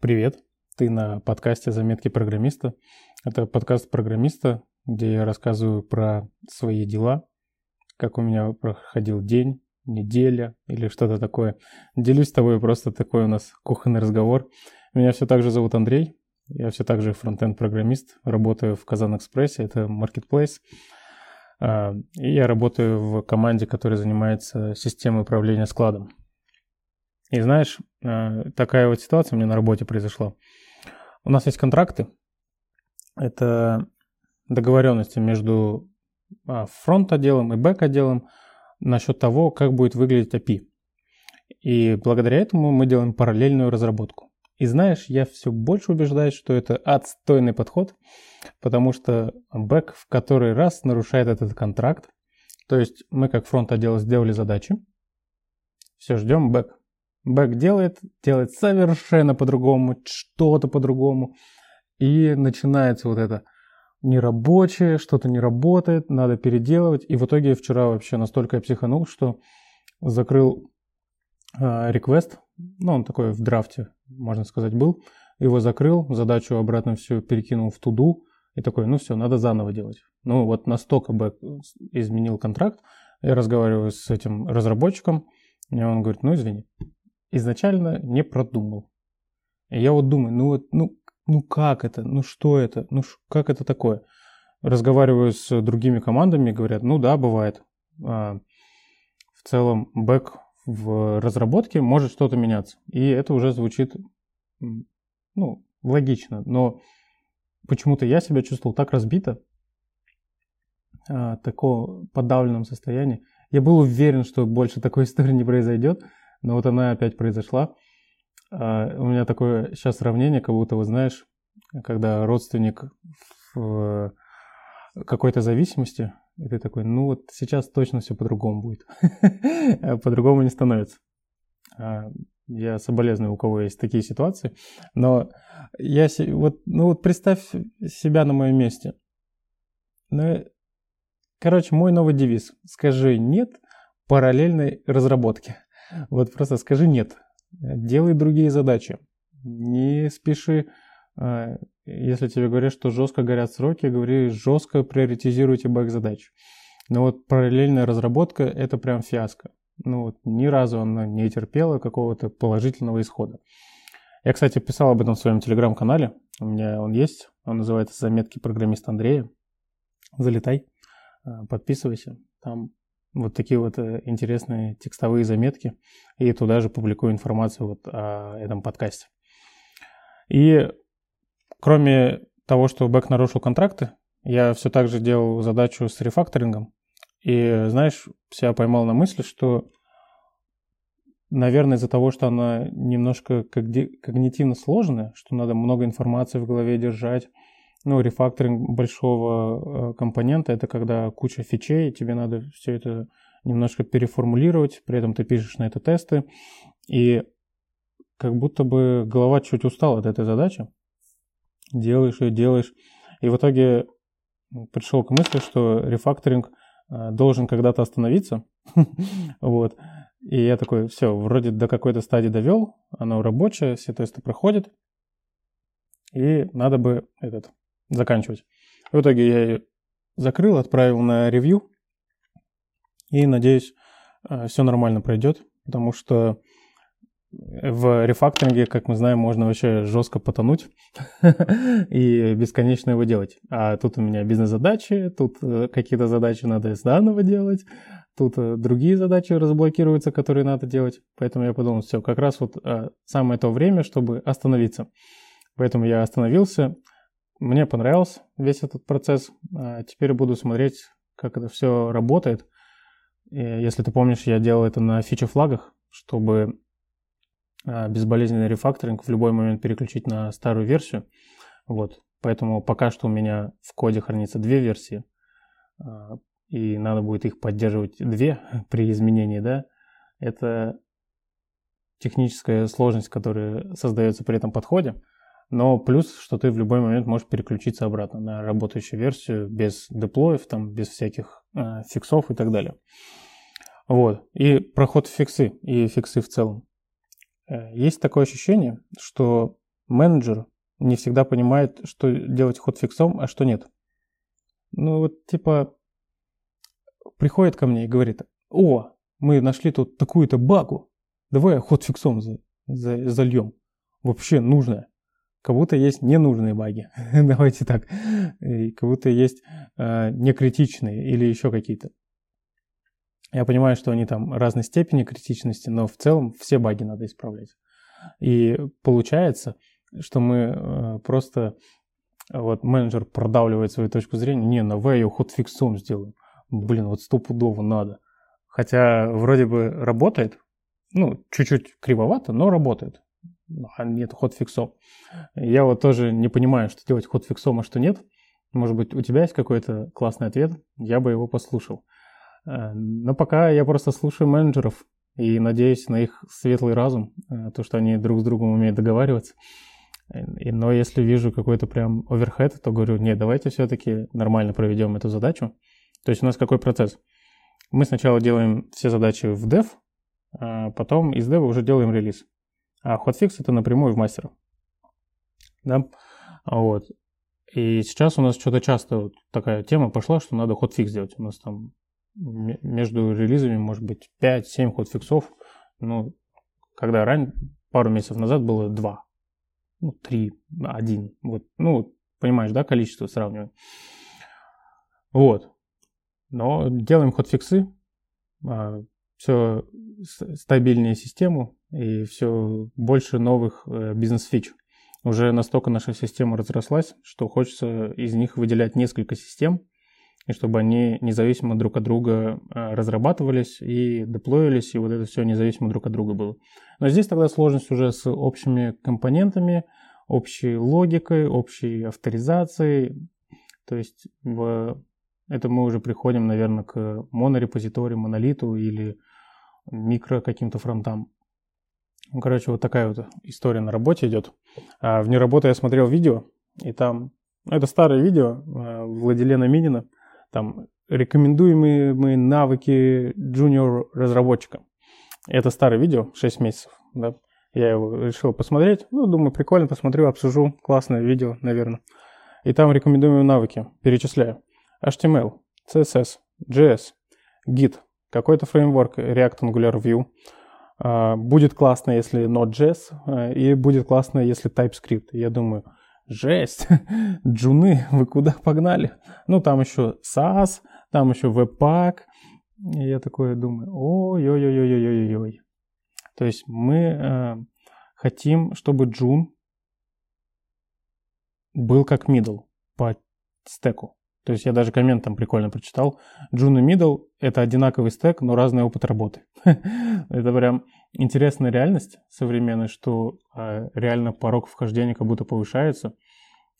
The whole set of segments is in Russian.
Привет, ты на подкасте «Заметки программиста». Это подкаст программиста, где я рассказываю про свои дела, как у меня проходил день, неделя или что-то такое. Делюсь с тобой просто такой у нас кухонный разговор. Меня все так же зовут Андрей, я все так же фронтенд-программист, работаю в Казан Экспрессе, это marketplace. А, и я работаю в команде, которая занимается системой управления складом. И знаешь, э, такая вот ситуация у меня на работе произошла. У нас есть контракты. Это договоренности между а, фронт-отделом и бэк-отделом насчет того, как будет выглядеть API. И благодаря этому мы делаем параллельную разработку. И знаешь, я все больше убеждаюсь, что это отстойный подход, потому что бэк в который раз нарушает этот контракт. То есть мы как фронт-отдел сделали задачи, все, ждем бэк. Бэк делает, делает совершенно по-другому, что-то по-другому. И начинается вот это нерабочее, что-то не работает, надо переделывать. И в итоге вчера вообще настолько я психанул, что закрыл э, ну он такой в драфте, можно сказать, был. Его закрыл, задачу обратно все перекинул в туду. И такой, ну все, надо заново делать. Ну вот настолько бэк изменил контракт. Я разговариваю с этим разработчиком, и он говорит, ну извини, изначально не продумал. И я вот думаю, ну вот, ну, ну как это, ну что это, ну как это такое? Разговариваю с другими командами, говорят, ну да, бывает. А, в целом бэк в разработке может что-то меняться. И это уже звучит, ну, логично. Но почему-то я себя чувствовал так разбито, а, такого подавленном состоянии. Я был уверен, что больше такой истории не произойдет. Но вот она опять произошла. А, у меня такое сейчас сравнение, как будто, вы знаешь, когда родственник в какой-то зависимости, и ты такой, ну вот сейчас точно все по-другому будет. По-другому не становится. А, я соболезную, у кого есть такие ситуации. Но я вот, ну вот представь себя на моем месте. Ну, короче, мой новый девиз. Скажи нет параллельной разработке. Вот просто скажи нет. Делай другие задачи. Не спеши. А, если тебе говорят, что жестко горят сроки, говори жестко приоритизируйте бэк-задач. Но вот параллельная разработка – это прям фиаско. Ну вот ни разу она не терпела какого-то положительного исхода. Я, кстати, писал об этом в своем телеграм-канале. У меня он есть. Он называется «Заметки программиста Андрея». Залетай, а, подписывайся. Там вот такие вот э, интересные текстовые заметки, и туда же публикую информацию вот о этом подкасте. И кроме того, что Бэк нарушил контракты, я все так же делал задачу с рефакторингом. И, знаешь, себя поймал на мысли, что, наверное, из-за того, что она немножко когнитивно сложная, что надо много информации в голове держать, ну, рефакторинг большого э, компонента – это когда куча фичей, тебе надо все это немножко переформулировать, при этом ты пишешь на это тесты, и как будто бы голова чуть устала от этой задачи. Делаешь ее, делаешь. И в итоге пришел к мысли, что рефакторинг э, должен когда-то остановиться. вот. И я такой, все, вроде до какой-то стадии довел, оно рабочее, все тесты проходят. И надо бы этот заканчивать. В итоге я ее закрыл, отправил на ревью. И надеюсь, э, все нормально пройдет, потому что в рефакторинге, как мы знаем, можно вообще жестко потонуть и бесконечно его делать. А тут у меня бизнес-задачи, тут э, какие-то задачи надо заново делать, тут э, другие задачи разблокируются, которые надо делать. Поэтому я подумал, все, как раз вот самое то время, чтобы остановиться. Поэтому я остановился, мне понравился весь этот процесс. А теперь буду смотреть, как это все работает. И если ты помнишь, я делал это на фичи-флагах, чтобы а, безболезненный рефакторинг в любой момент переключить на старую версию. Вот. Поэтому пока что у меня в коде хранится две версии, а, и надо будет их поддерживать две при изменении, да. Это техническая сложность, которая создается при этом подходе. Но плюс, что ты в любой момент можешь переключиться обратно на работающую версию без деплоев, там, без всяких э, фиксов и так далее. Вот. И проход в фиксы и фиксы в целом. Э, есть такое ощущение, что менеджер не всегда понимает, что делать хотфиксом, а что нет. Ну вот типа приходит ко мне и говорит, о, мы нашли тут такую-то багу, давай хотфиксом за, за, зальем. Вообще нужное. Будто есть ненужные баги. Давайте так. И будто есть э, некритичные или еще какие-то. Я понимаю, что они там разной степени критичности, но в целом все баги надо исправлять. И получается, что мы э, просто вот менеджер продавливает свою точку зрения, не, на V ее хотфиксом сделаем. Блин, вот стопудово надо. Хотя вроде бы работает, ну, чуть-чуть кривовато, но работает. А нет хотфиксом. Я вот тоже не понимаю, что делать хотфиксом, а что нет. Может быть, у тебя есть какой-то классный ответ, я бы его послушал. Э, но пока я просто слушаю менеджеров и надеюсь на их светлый разум, э, то, что они друг с другом умеют договариваться. И, но если вижу какой-то прям оверхед, то говорю, нет, давайте все-таки нормально проведем эту задачу. То есть у нас какой процесс? Мы сначала делаем все задачи в dev, а потом из dev уже делаем релиз. А hotfix это напрямую в мастера. Да? Вот. И сейчас у нас что-то часто вот такая тема пошла, что надо hotfix делать. У нас там между релизами может быть 5-7 хотфиксов. Ну, когда ранее, пару месяцев назад было 2 ну, 3, 1. Вот, ну, понимаешь, да, количество сравниваем. Вот. Но делаем хотфиксы, а, все стабильнее систему и все больше новых э, бизнес-фич. Уже настолько наша система разрослась, что хочется из них выделять несколько систем, и чтобы они независимо друг от друга а, разрабатывались и деплоились, и вот это все независимо друг от друга было. Но здесь тогда сложность уже с общими компонентами, общей логикой, общей авторизацией. То есть в это мы уже приходим, наверное, к монорепозиторию, монолиту или микро каким-то фронтам. Ну, короче, вот такая вот история на работе идет. А вне работы я смотрел видео, и там, ну, это старое видео а, Владилена Минина, там рекомендуемые мы навыки джуниор разработчика. Это старое видео, 6 месяцев, да. Я его решил посмотреть. Ну, думаю, прикольно, посмотрю, обсужу. Классное видео, наверное. И там рекомендуемые навыки. Перечисляю. HTML, CSS, JS, Git, какой-то фреймворк, React, Angular, Vue. А, будет классно, если Node.js, а, и будет классно, если TypeScript. Я думаю, жесть, джуны, вы куда погнали? Ну, там еще SAS, там еще Webpack. И я такой думаю, ой-ой-ой-ой-ой-ой-ой. То есть мы э, хотим, чтобы джун был как middle по стеку. То есть я даже коммент там прикольно прочитал. Джун и Middle — это одинаковый стек, но разный опыт работы. это прям интересная реальность современная, что э, реально порог вхождения как будто повышается.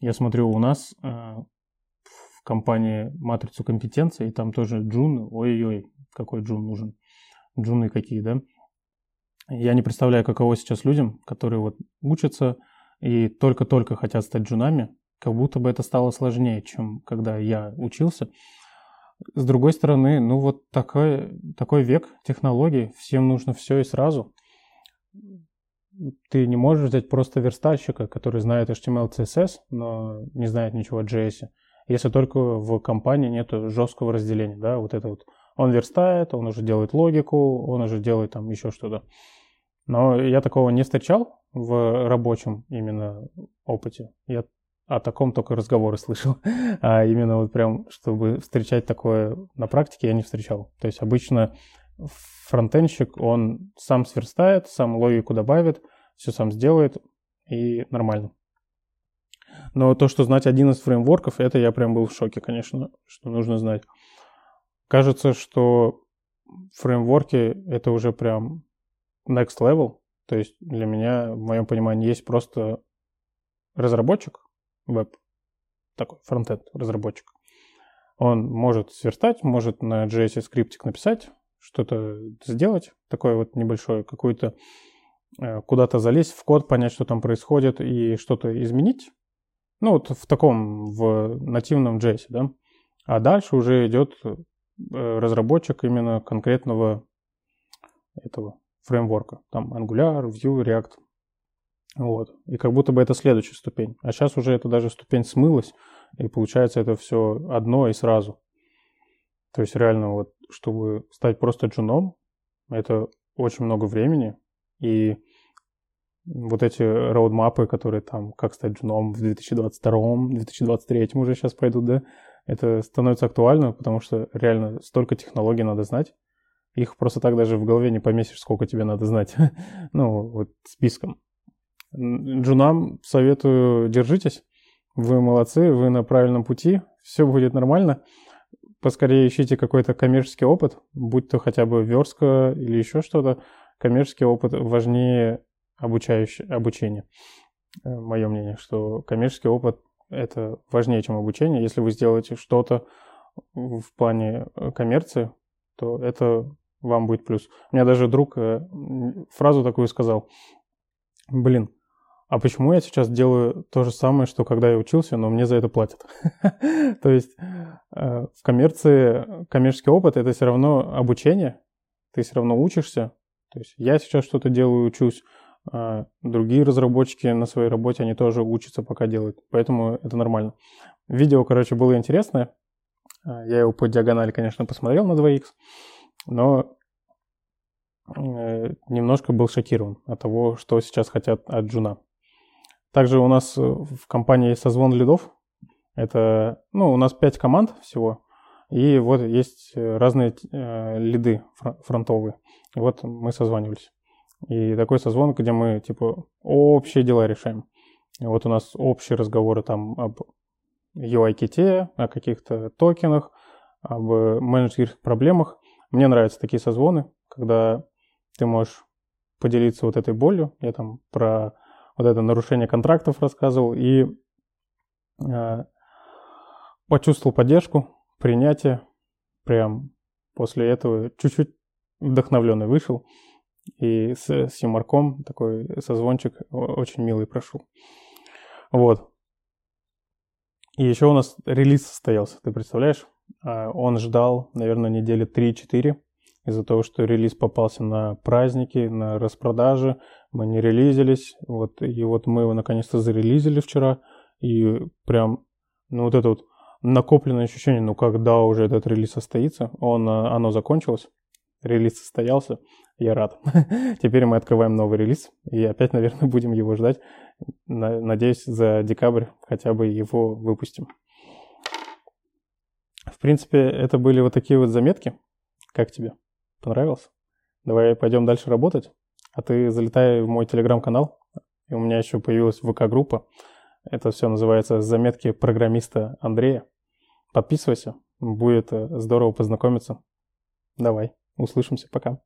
Я смотрю у нас э, в компании матрицу компетенций, и там тоже джун. Ой-ой-ой, какой джун нужен. Джуны какие, да? Я не представляю, каково сейчас людям, которые вот учатся и только-только хотят стать джунами, как будто бы это стало сложнее, чем когда я учился. С другой стороны, ну вот такой, такой век технологий, всем нужно все и сразу. Ты не можешь взять просто верстальщика, который знает HTML, CSS, но не знает ничего о JS, если только в компании нет жесткого разделения, да, вот это вот. Он верстает, он уже делает логику, он уже делает там еще что-то. Но я такого не встречал в рабочем именно опыте. Я о таком только разговоры слышал. А именно вот прям, чтобы встречать такое на практике, я не встречал. То есть обычно фронтенщик, он сам сверстает, сам логику добавит, все сам сделает и нормально. Но то, что знать один из фреймворков, это я прям был в шоке, конечно, что нужно знать. Кажется, что фреймворки это уже прям next level. То есть для меня, в моем понимании, есть просто разработчик, веб, такой фронтенд разработчик. Он может сверстать, может на JS скриптик написать, что-то сделать, такое вот небольшое, какую-то э, куда-то залезть в код, понять, что там происходит и что-то изменить. Ну, вот в таком, в нативном JS, да. А дальше уже идет э, разработчик именно конкретного этого фреймворка. Там Angular, Vue, React. Вот. И как будто бы это следующая ступень. А сейчас уже это даже ступень смылась, и получается это все одно и сразу. То есть реально вот, чтобы стать просто джуном, это очень много времени, и вот эти роудмапы, которые там, как стать джуном в 2022, 2023 уже сейчас пойдут, да, это становится актуально, потому что реально столько технологий надо знать. Их просто так даже в голове не поместишь, сколько тебе надо знать. ну, вот списком. Джунам советую, держитесь. Вы молодцы, вы на правильном пути, все будет нормально. Поскорее ищите какой-то коммерческий опыт, будь то хотя бы верстка или еще что-то. Коммерческий опыт важнее обучающее, обучения. Э, Мое мнение, что коммерческий опыт это важнее, чем обучение. Если вы сделаете что-то в плане э, коммерции, то это вам будет плюс. У меня даже друг э, фразу такую сказал. Блин, а почему я сейчас делаю то же самое, что когда я учился, но мне за это платят? То есть в коммерции коммерческий опыт – это все равно обучение, ты все равно учишься. То есть я сейчас что-то делаю, учусь, а другие разработчики на своей работе, они тоже учатся, пока делают. Поэтому это нормально. Видео, короче, было интересное. А, я его по диагонали, конечно, посмотрел на 2х, но э, немножко был шокирован от того, что сейчас хотят от Джуна. Также у нас в компании созвон лидов. Это, ну, у нас 5 команд всего. И вот есть разные э, лиды фронтовые. И вот мы созванивались. И такой созвон, где мы, типа, общие дела решаем. И вот у нас общие разговоры там об UI-ките, о каких-то токенах, об менеджерских проблемах. Мне нравятся такие созвоны, когда ты можешь поделиться вот этой болью. Я там про вот это нарушение контрактов рассказывал и э, почувствовал поддержку, принятие. Прям после этого чуть-чуть вдохновленный вышел. И с, с юморком такой созвончик очень милый прошел. Вот. И еще у нас релиз состоялся, ты представляешь? А, он ждал, наверное, недели 3-4 из-за того, что релиз попался на праздники, на распродажи, мы не релизились, вот, и вот мы его наконец-то зарелизили вчера, и прям, ну вот это вот накопленное ощущение, ну когда уже этот релиз состоится, он, а, оно закончилось, релиз состоялся, я рад. Теперь мы открываем новый релиз, и опять, наверное, будем его ждать. Надеюсь, за декабрь хотя бы его выпустим. В принципе, это были вот такие вот заметки. Как тебе? Понравилось? Давай пойдем дальше работать. А ты залетай в мой телеграм-канал. И у меня еще появилась ВК-группа. Это все называется «Заметки программиста Андрея». Подписывайся, будет э, здорово познакомиться. Давай, услышимся, пока.